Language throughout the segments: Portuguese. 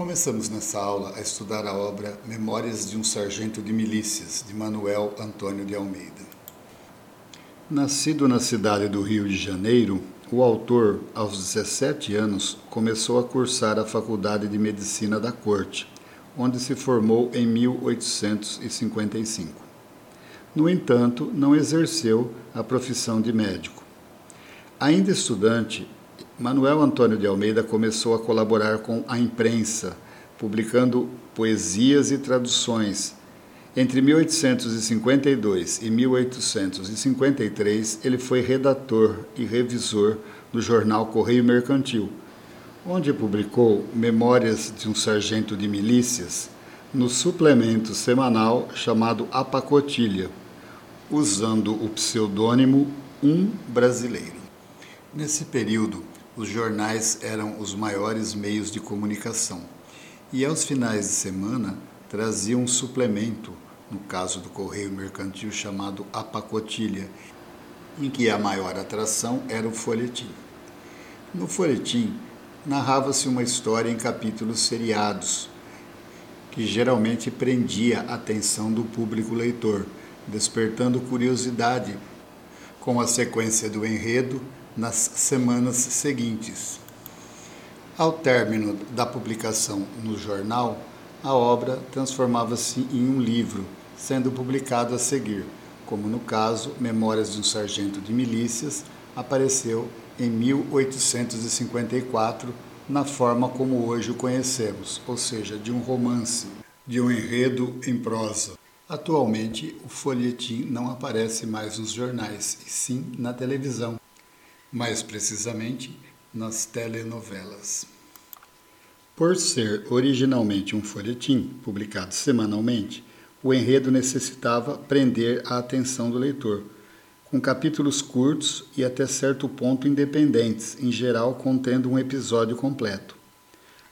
Começamos nessa aula a estudar a obra Memórias de um Sargento de Milícias, de Manuel Antônio de Almeida. Nascido na cidade do Rio de Janeiro, o autor, aos 17 anos, começou a cursar a Faculdade de Medicina da Corte, onde se formou em 1855. No entanto, não exerceu a profissão de médico. Ainda estudante, Manuel Antônio de Almeida começou a colaborar com a imprensa, publicando poesias e traduções. Entre 1852 e 1853, ele foi redator e revisor do jornal Correio Mercantil, onde publicou Memórias de um Sargento de Milícias no suplemento semanal chamado A Pacotilha, usando o pseudônimo Um Brasileiro. Nesse período, os jornais eram os maiores meios de comunicação e aos finais de semana traziam um suplemento, no caso do correio mercantil chamado A Pacotilha, em que a maior atração era o folhetim. No folhetim narrava-se uma história em capítulos seriados, que geralmente prendia a atenção do público leitor, despertando curiosidade com a sequência do enredo nas semanas seguintes. Ao término da publicação no jornal, a obra transformava-se em um livro, sendo publicado a seguir, como no caso Memórias de um Sargento de Milícias, apareceu em 1854 na forma como hoje o conhecemos, ou seja, de um romance, de um enredo em prosa. Atualmente, o folhetim não aparece mais nos jornais, e sim na televisão mais precisamente nas telenovelas. Por ser originalmente um folhetim, publicado semanalmente, o enredo necessitava prender a atenção do leitor, com capítulos curtos e até certo ponto independentes, em geral contendo um episódio completo.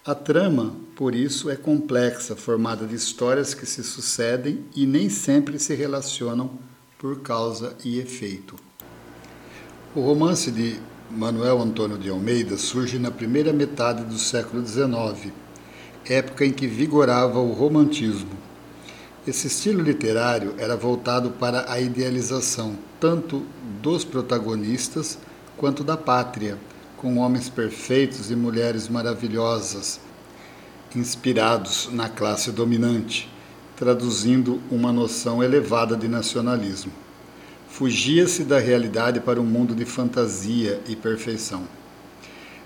A trama, por isso, é complexa, formada de histórias que se sucedem e nem sempre se relacionam por causa e efeito. O romance de Manuel Antônio de Almeida surge na primeira metade do século XIX, época em que vigorava o romantismo. Esse estilo literário era voltado para a idealização tanto dos protagonistas quanto da pátria, com homens perfeitos e mulheres maravilhosas, inspirados na classe dominante, traduzindo uma noção elevada de nacionalismo. Fugia-se da realidade para um mundo de fantasia e perfeição.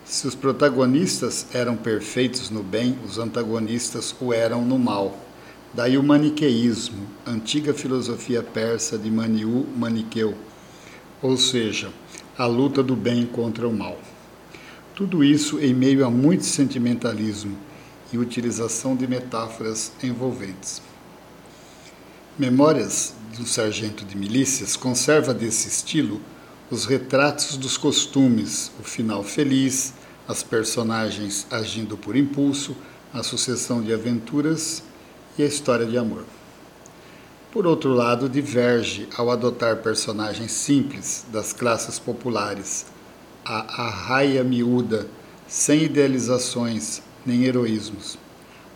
Se os protagonistas eram perfeitos no bem, os antagonistas o eram no mal. Daí o maniqueísmo, antiga filosofia persa de Maniu Maniqueu, ou seja, a luta do bem contra o mal. Tudo isso em meio a muito sentimentalismo e utilização de metáforas envolventes. Memórias um sargento de milícias conserva desse estilo os retratos dos costumes, o final feliz, as personagens agindo por impulso, a sucessão de aventuras e a história de amor. Por outro lado, diverge ao adotar personagens simples das classes populares, a arraia miúda, sem idealizações nem heroísmos.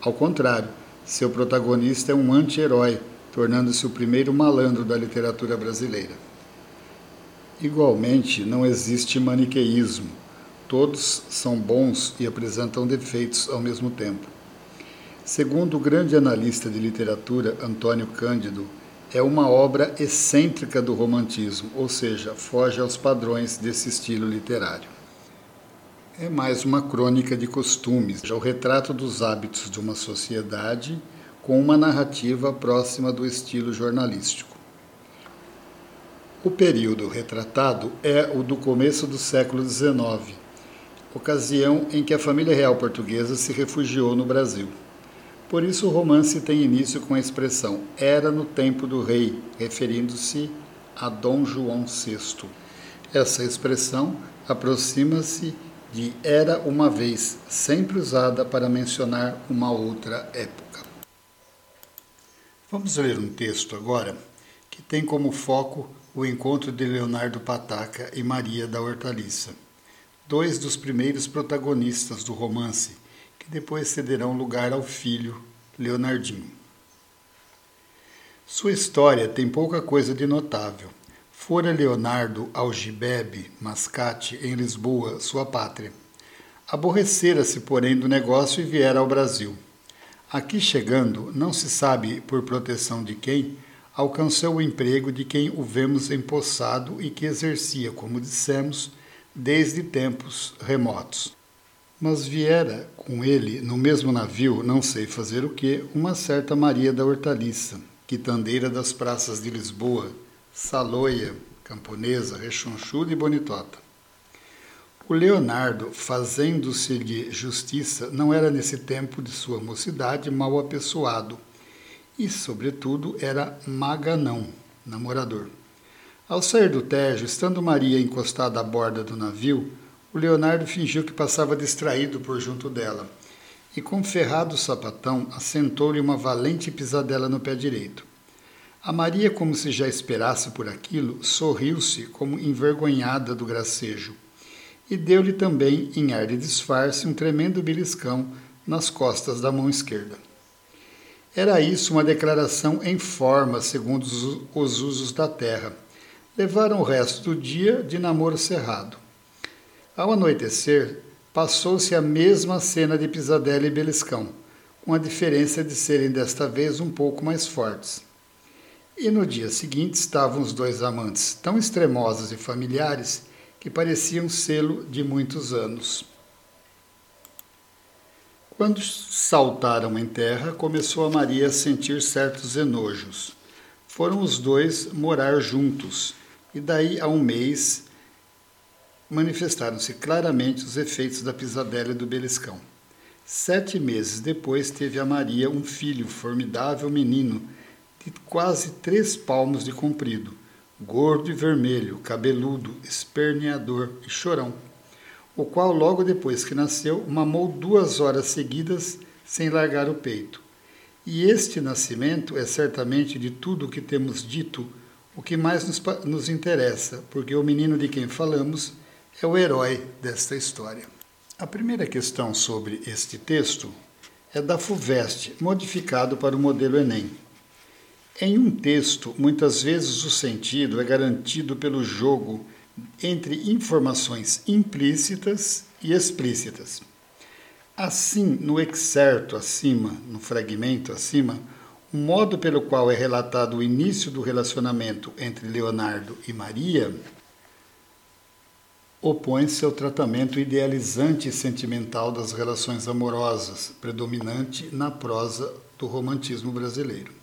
Ao contrário, seu protagonista é um anti-herói tornando-se o primeiro malandro da literatura brasileira. Igualmente, não existe maniqueísmo. Todos são bons e apresentam defeitos ao mesmo tempo. Segundo o grande analista de literatura Antônio Cândido, é uma obra excêntrica do romantismo, ou seja, foge aos padrões desse estilo literário. É mais uma crônica de costumes, já o retrato dos hábitos de uma sociedade com uma narrativa próxima do estilo jornalístico. O período retratado é o do começo do século XIX, ocasião em que a família real portuguesa se refugiou no Brasil. Por isso, o romance tem início com a expressão era no tempo do rei, referindo-se a Dom João VI. Essa expressão aproxima-se de era uma vez, sempre usada para mencionar uma outra época. Vamos ler um texto agora que tem como foco o encontro de Leonardo Pataca e Maria da Hortaliça, dois dos primeiros protagonistas do romance, que depois cederão lugar ao filho Leonardinho. Sua história tem pouca coisa de notável. Fora Leonardo Algibebe Mascate, em Lisboa, sua pátria. Aborrecera-se, porém, do negócio e viera ao Brasil. Aqui chegando, não se sabe por proteção de quem, alcançou o emprego de quem o vemos empossado e que exercia, como dissemos, desde tempos remotos. Mas viera com ele, no mesmo navio, não sei fazer o que, uma certa Maria da Hortaliça, quitandeira das praças de Lisboa, saloia, camponesa, rechonchuda e bonitota. O Leonardo, fazendo-se-lhe justiça, não era nesse tempo de sua mocidade mal apessoado, e, sobretudo, era maganão, namorador. Ao sair do Tejo, estando Maria encostada à borda do navio, o Leonardo fingiu que passava distraído por junto dela, e com ferrado sapatão assentou-lhe uma valente pisadela no pé direito. A Maria, como se já esperasse por aquilo, sorriu-se como envergonhada do gracejo, e deu-lhe também, em ar de disfarce, um tremendo beliscão nas costas da mão esquerda. Era isso uma declaração em forma, segundo os usos da terra. Levaram o resto do dia de namoro cerrado. Ao anoitecer, passou-se a mesma cena de pisadela e beliscão, com a diferença de serem desta vez um pouco mais fortes. E no dia seguinte estavam os dois amantes, tão extremosos e familiares que pareciam selo de muitos anos. Quando saltaram em terra, começou a Maria a sentir certos enojos. Foram os dois morar juntos, e daí a um mês manifestaram-se claramente os efeitos da pisadela e do beliscão. Sete meses depois teve a Maria um filho, formidável menino, de quase três palmos de comprido, gordo e vermelho, cabeludo, esperneador e chorão o qual, logo depois que nasceu, mamou duas horas seguidas sem largar o peito. E este nascimento é certamente de tudo o que temos dito o que mais nos, nos interessa, porque o menino de quem falamos é o herói desta história. A primeira questão sobre este texto é da FUVEST, modificado para o modelo Enem. Em um texto, muitas vezes o sentido é garantido pelo jogo entre informações implícitas e explícitas. Assim, no excerto acima, no fragmento acima, o modo pelo qual é relatado o início do relacionamento entre Leonardo e Maria opõe-se ao tratamento idealizante e sentimental das relações amorosas, predominante na prosa do romantismo brasileiro.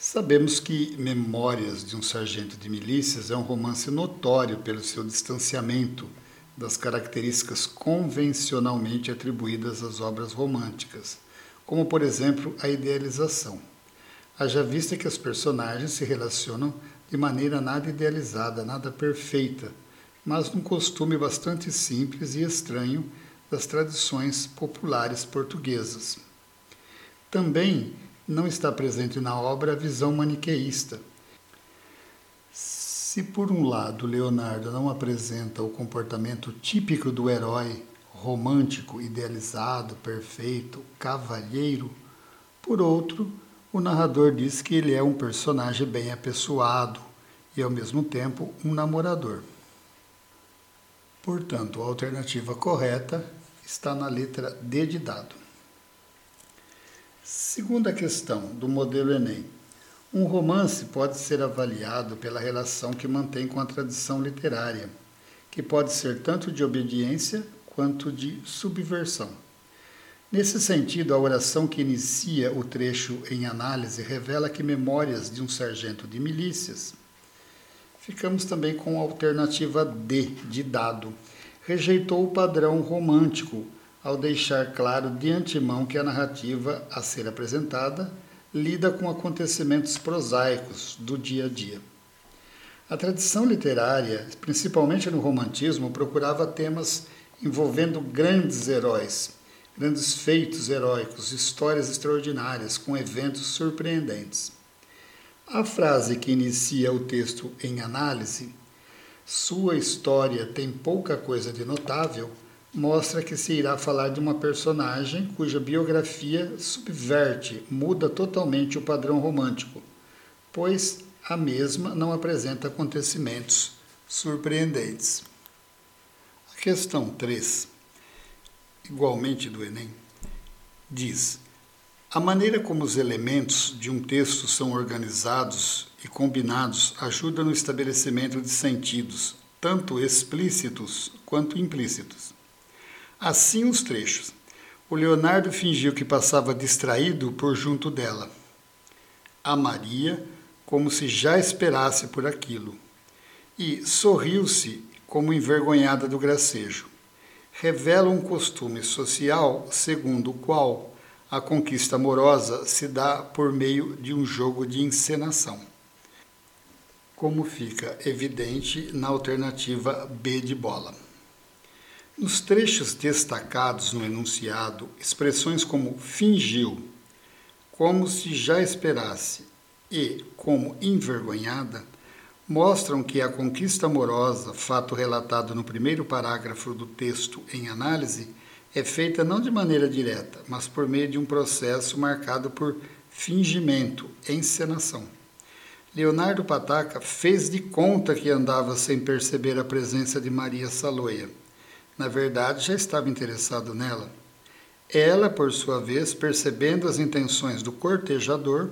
Sabemos que Memórias de um Sargento de Milícias é um romance notório pelo seu distanciamento das características convencionalmente atribuídas às obras românticas, como, por exemplo, a idealização. Haja vista que as personagens se relacionam de maneira nada idealizada, nada perfeita, mas num costume bastante simples e estranho das tradições populares portuguesas. Também não está presente na obra a visão maniqueísta. Se, por um lado, Leonardo não apresenta o comportamento típico do herói romântico, idealizado, perfeito, cavalheiro, por outro, o narrador diz que ele é um personagem bem apessoado e, ao mesmo tempo, um namorador. Portanto, a alternativa correta está na letra D de dado. Segunda questão do modelo Enem. Um romance pode ser avaliado pela relação que mantém com a tradição literária, que pode ser tanto de obediência quanto de subversão. Nesse sentido, a oração que inicia o trecho em análise revela que Memórias de um Sargento de Milícias. Ficamos também com a alternativa D, de dado. Rejeitou o padrão romântico ao deixar claro de antemão que a narrativa a ser apresentada lida com acontecimentos prosaicos do dia a dia. A tradição literária, principalmente no romantismo, procurava temas envolvendo grandes heróis, grandes feitos heróicos, histórias extraordinárias com eventos surpreendentes. A frase que inicia o texto em análise, sua história tem pouca coisa de notável, mostra que se irá falar de uma personagem cuja biografia subverte, muda totalmente o padrão romântico, pois a mesma não apresenta acontecimentos surpreendentes. A questão 3, igualmente do Enem, diz: a maneira como os elementos de um texto são organizados e combinados ajuda no estabelecimento de sentidos, tanto explícitos quanto implícitos. Assim os trechos. O Leonardo fingiu que passava distraído por junto dela. A Maria, como se já esperasse por aquilo. E sorriu-se como envergonhada do gracejo. Revela um costume social segundo o qual a conquista amorosa se dá por meio de um jogo de encenação. Como fica evidente na alternativa B de bola. Nos trechos destacados no enunciado, expressões como fingiu, como se já esperasse e como envergonhada mostram que a conquista amorosa, fato relatado no primeiro parágrafo do texto em análise, é feita não de maneira direta, mas por meio de um processo marcado por fingimento, encenação. Leonardo Pataca fez de conta que andava sem perceber a presença de Maria Saloia na verdade, já estava interessado nela. Ela, por sua vez, percebendo as intenções do cortejador,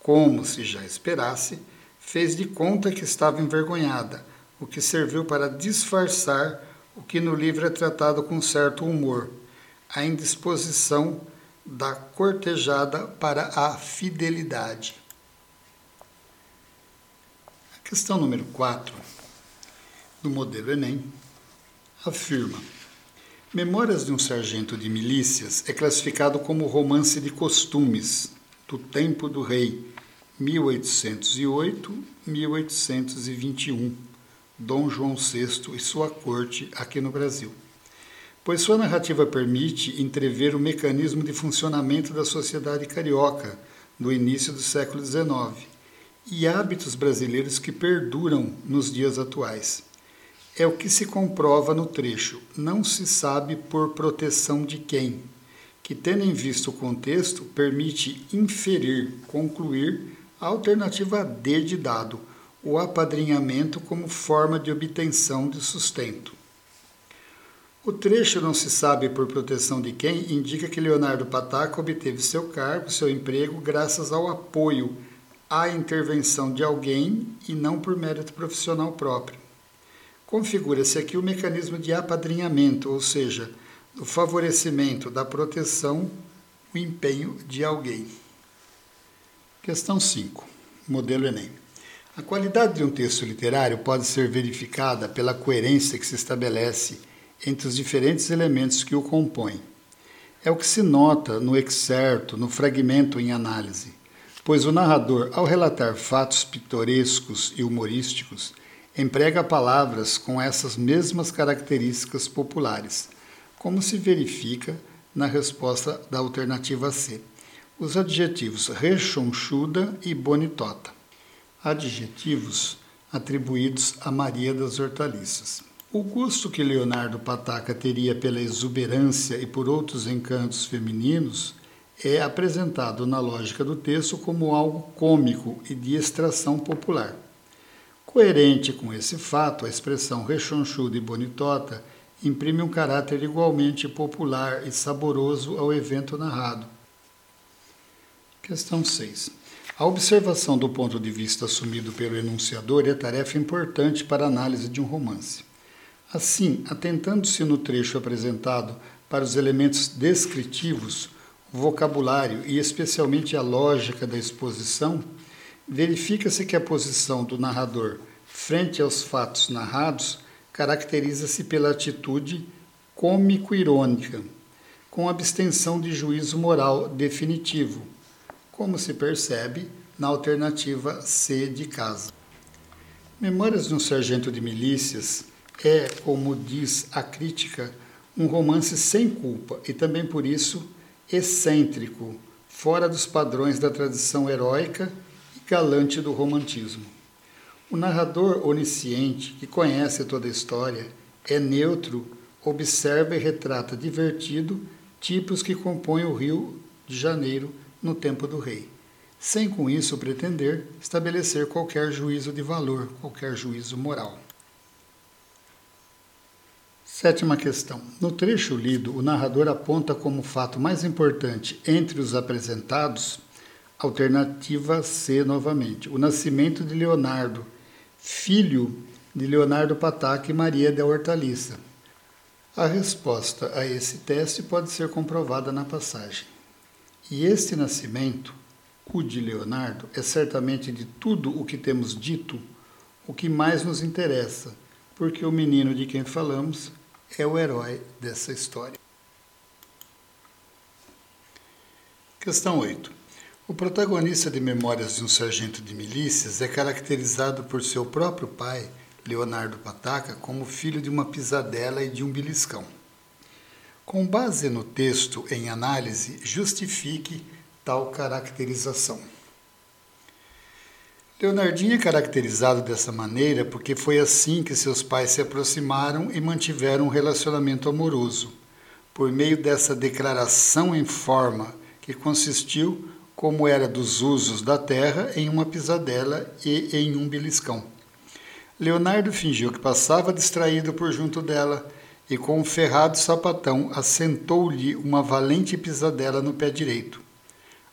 como se já esperasse, fez de conta que estava envergonhada, o que serviu para disfarçar o que no livro é tratado com certo humor, a indisposição da cortejada para a fidelidade. A questão número 4 do modelo Enem afirma: Memórias de um Sargento de Milícias é classificado como romance de costumes do tempo do rei 1808-1821, Dom João VI e sua corte aqui no Brasil. Pois sua narrativa permite entrever o mecanismo de funcionamento da sociedade carioca do início do século XIX e hábitos brasileiros que perduram nos dias atuais é o que se comprova no trecho. Não se sabe por proteção de quem, que, tendo em vista o contexto, permite inferir, concluir a alternativa D de dado, o apadrinhamento como forma de obtenção de sustento. O trecho não se sabe por proteção de quem indica que Leonardo Pataca obteve seu cargo, seu emprego, graças ao apoio à intervenção de alguém e não por mérito profissional próprio configura-se aqui o mecanismo de apadrinhamento, ou seja, do favorecimento, da proteção, o empenho de alguém. Questão 5. Modelo Enem. A qualidade de um texto literário pode ser verificada pela coerência que se estabelece entre os diferentes elementos que o compõem. É o que se nota no excerto, no fragmento em análise, pois o narrador, ao relatar fatos pitorescos e humorísticos, emprega palavras com essas mesmas características populares, como se verifica na resposta da alternativa C. Os adjetivos rechonchuda e bonitota. Adjetivos atribuídos a Maria das Hortaliças. O gosto que Leonardo Pataca teria pela exuberância e por outros encantos femininos é apresentado na lógica do texto como algo cômico e de extração popular. Coerente com esse fato, a expressão rechonchuda e bonitota imprime um caráter igualmente popular e saboroso ao evento narrado. Questão 6. A observação do ponto de vista assumido pelo enunciador é tarefa importante para a análise de um romance. Assim, atentando-se no trecho apresentado para os elementos descritivos, o vocabulário e especialmente a lógica da exposição, verifica-se que a posição do narrador frente aos fatos narrados caracteriza-se pela atitude cômico-irônica, com abstenção de juízo moral definitivo, como se percebe na alternativa C de casa. Memórias de um Sargento de Milícias é, como diz a crítica, um romance sem culpa e também por isso excêntrico, fora dos padrões da tradição heróica galante do romantismo. O narrador onisciente, que conhece toda a história, é neutro observa e retrata divertido tipos que compõem o Rio de Janeiro no tempo do rei, sem com isso pretender estabelecer qualquer juízo de valor, qualquer juízo moral. Sétima questão. No trecho lido, o narrador aponta como fato mais importante entre os apresentados, alternativa C novamente, o nascimento de Leonardo, filho de Leonardo Pataca e Maria de Hortaliça. A resposta a esse teste pode ser comprovada na passagem. E este nascimento, o de Leonardo, é certamente de tudo o que temos dito o que mais nos interessa, porque o menino de quem falamos é o herói dessa história. Questão 8. O protagonista de Memórias de um Sargento de Milícias é caracterizado por seu próprio pai, Leonardo Pataca, como filho de uma pisadela e de um beliscão. Com base no texto em análise, justifique tal caracterização. Leonardinho é caracterizado dessa maneira porque foi assim que seus pais se aproximaram e mantiveram um relacionamento amoroso, por meio dessa declaração em forma que consistiu, como era dos usos da terra, em uma pisadela e em um beliscão. Leonardo fingiu que passava distraído por junto dela e, com um ferrado sapatão, assentou-lhe uma valente pisadela no pé direito.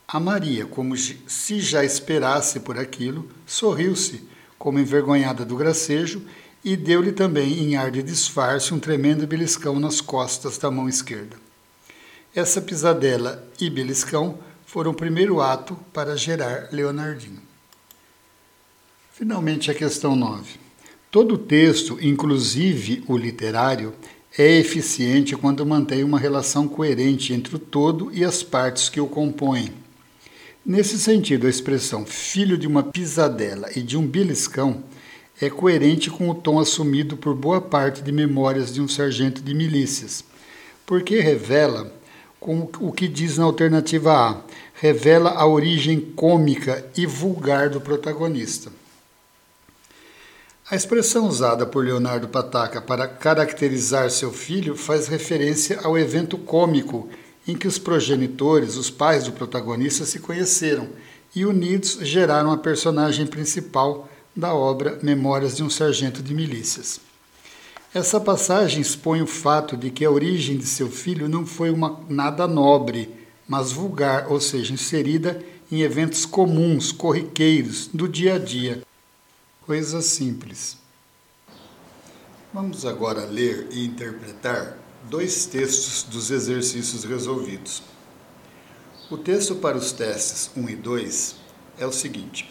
A Maria, como se já esperasse por aquilo, sorriu-se, como envergonhada do gracejo, e deu-lhe também, em ar de disfarce, um tremendo beliscão nas costas da mão esquerda. Essa pisadela e beliscão foram o primeiro ato para gerar Leonardinho. Finalmente, a questão 9. Todo texto, inclusive o literário, é eficiente quando mantém uma relação coerente entre o todo e as partes que o compõem Nesse sentido, a expressão filho de uma pisadela e de um beliscão é coerente com o tom assumido por boa parte de Memórias de um Sargento de Milícias, porque revela, com o que diz na alternativa A, revela a origem cômica e vulgar do protagonista. A expressão usada por Leonardo Pataca para caracterizar seu filho faz referência ao evento cômico em que os progenitores, os pais do protagonista, se conheceram e unidos geraram a personagem principal da obra Memórias de um Sargento de Milícias. Essa passagem expõe o fato de que a origem de seu filho não foi uma nada nobre, mas vulgar, ou seja, inserida em eventos comuns, corriqueiros, do dia a dia. Coisas simples. Vamos agora ler e interpretar dois textos dos exercícios resolvidos. O texto para os testes 1 e 2 é o seguinte: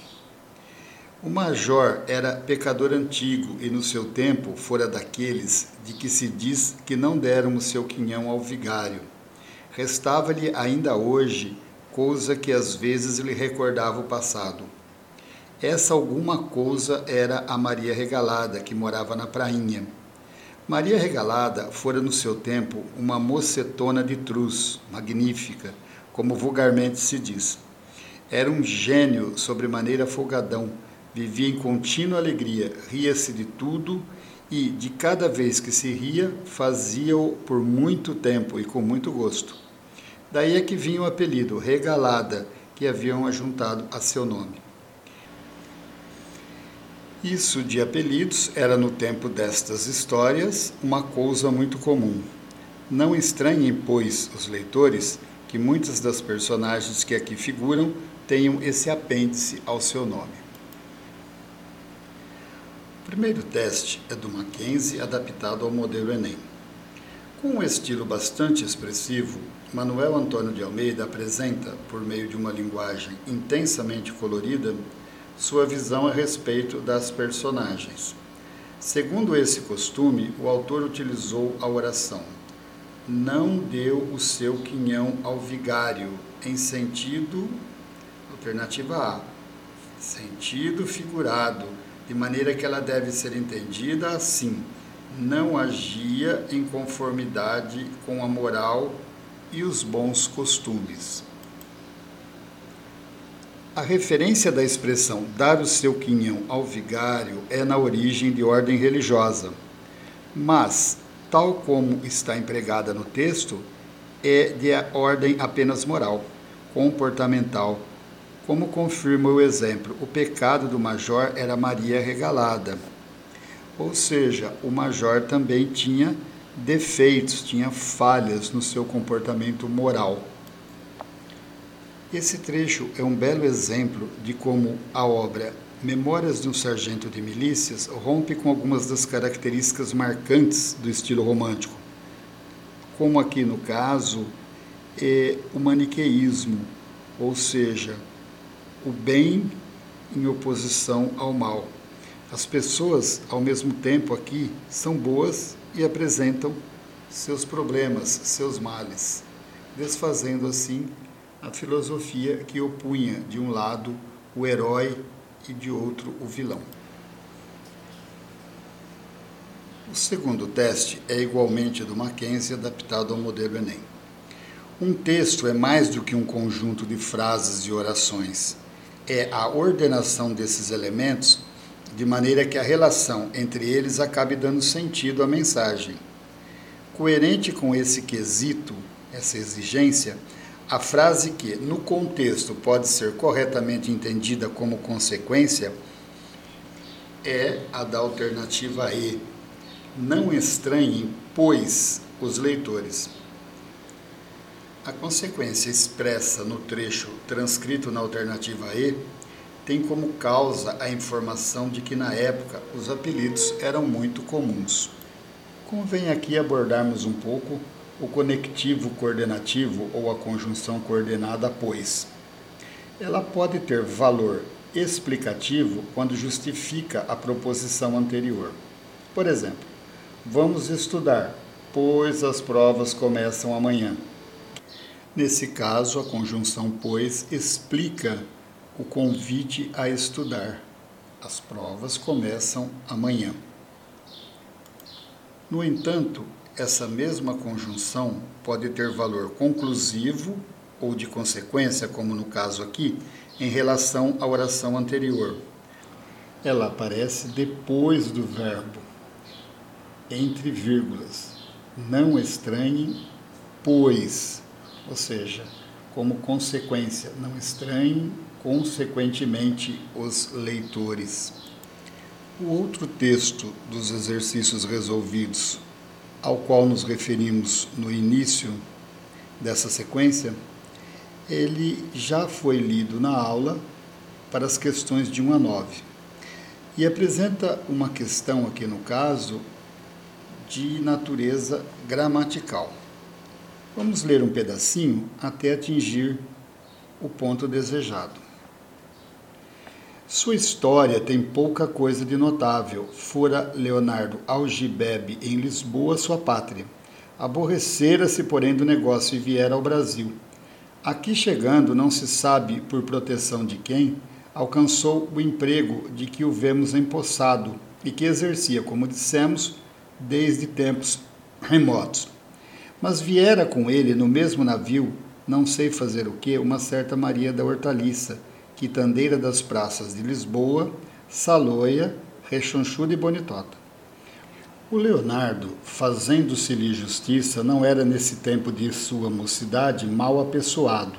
O major era pecador antigo e no seu tempo fora daqueles de que se diz que não deram o seu quinhão ao vigário. Restava-lhe ainda hoje coisa que às vezes lhe recordava o passado. Essa alguma coisa era a Maria Regalada, que morava na prainha Maria Regalada fora no seu tempo uma mocetona de truz, magnífica, como vulgarmente se diz. Era um gênio sobremaneira folgadão, vivia em contínua alegria, ria-se de tudo e, de cada vez que se ria, fazia-o por muito tempo e com muito gosto. Daí é que vinha o apelido Regalada, que haviam ajuntado a seu nome. Isso de apelidos era, no tempo destas histórias, uma coisa muito comum. Não estranhem, pois, os leitores que muitas das personagens que aqui figuram tenham esse apêndice ao seu nome. O primeiro teste é do Mackenzie, adaptado ao modelo Enem. Com um estilo bastante expressivo, Manuel Antônio de Almeida apresenta, por meio de uma linguagem intensamente colorida, sua visão a respeito das personagens. Segundo esse costume, o autor utilizou a oração: Não deu o seu quinhão ao vigário, em sentido, alternativa A, sentido figurado, de maneira que ela deve ser entendida assim: não agia em conformidade com a moral e os bons costumes. A referência da expressão dar o seu quinhão ao vigário é na origem de ordem religiosa, mas tal como está empregada no texto, é de ordem apenas moral, comportamental, como confirma o exemplo. O pecado do major era Maria regalada. Ou seja, o major também tinha defeitos, tinha falhas no seu comportamento moral. Esse trecho é um belo exemplo de como a obra Memórias de um Sargento de Milícias rompe com algumas das características marcantes do estilo romântico, como aqui no caso é o maniqueísmo, ou seja, o bem em oposição ao mal. As pessoas, ao mesmo tempo aqui, são boas e apresentam seus problemas, seus males, desfazendo assim a filosofia que opunha de um lado o herói e de outro o vilão. O segundo teste é igualmente do Mackenzie adaptado ao modelo Enem. Um texto é mais do que um conjunto de frases e orações. É a ordenação desses elementos de maneira que a relação entre eles acabe dando sentido à mensagem. Coerente com esse quesito, essa exigência, a frase que, no contexto, pode ser corretamente entendida como consequência é a da alternativa E. Não estranhem, pois, os leitores. A consequência expressa no trecho transcrito na alternativa E tem como causa a informação de que na época os apelidos eram muito comuns. Convém aqui abordarmos um pouco o conectivo coordenativo ou a conjunção coordenada pois. Ela pode ter valor explicativo quando justifica a proposição anterior. Por exemplo, vamos estudar, pois as provas começam amanhã. Nesse caso, a conjunção pois explica o convite a estudar. As provas começam amanhã. No entanto, essa mesma conjunção pode ter valor conclusivo ou de consequência, como no caso aqui, em relação à oração anterior. Ela aparece depois do verbo, entre vírgulas. Não estranhe, pois, ou seja, como consequência, não estranhe consequentemente os leitores. O outro texto dos exercícios resolvidos, ao qual nos referimos no início dessa sequência, ele já foi lido na aula para as questões de 1 a 9 e apresenta uma questão aqui no caso de natureza gramatical. Vamos ler um pedacinho até atingir o ponto desejado. Sua história tem pouca coisa de notável. Fora Leonardo Algibebe em Lisboa, sua pátria. Aborrecera-se, porém, do negócio e viera ao Brasil. Aqui chegando, não se sabe por proteção de quem, alcançou o emprego de que o vemos empossado e que exercia, como dissemos, desde tempos remotos. Mas viera com ele no mesmo navio, não sei fazer o que, uma certa Maria da Hortaliça quitandeira das praças de Lisboa, Saloia, Rechonchuda e Bonitota. O Leonardo, fazendo-se-lhe justiça, não era nesse tempo de sua mocidade mal apessoado,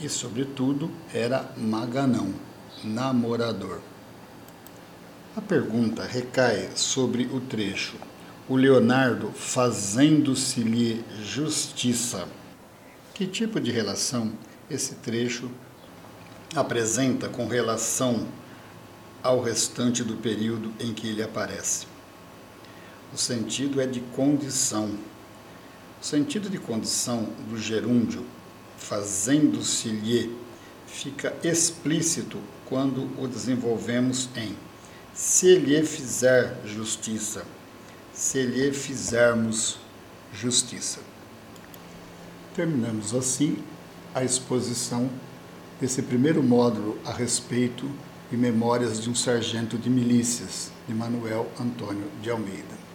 e, sobretudo, era maganão, namorador. A pergunta recai sobre o trecho. O Leonardo fazendo-se-lhe justiça. Que tipo de relação esse trecho apresenta com relação ao restante do período em que ele aparece. O sentido é de condição. O sentido de condição do gerúndio, fazendo-se-lhe, fica explícito quando o desenvolvemos em se lhe fizer justiça, se lhe fizermos justiça. Terminamos assim a exposição desse primeiro módulo a respeito de Memórias de um Sargento de Milícias, de Manuel Antônio de Almeida.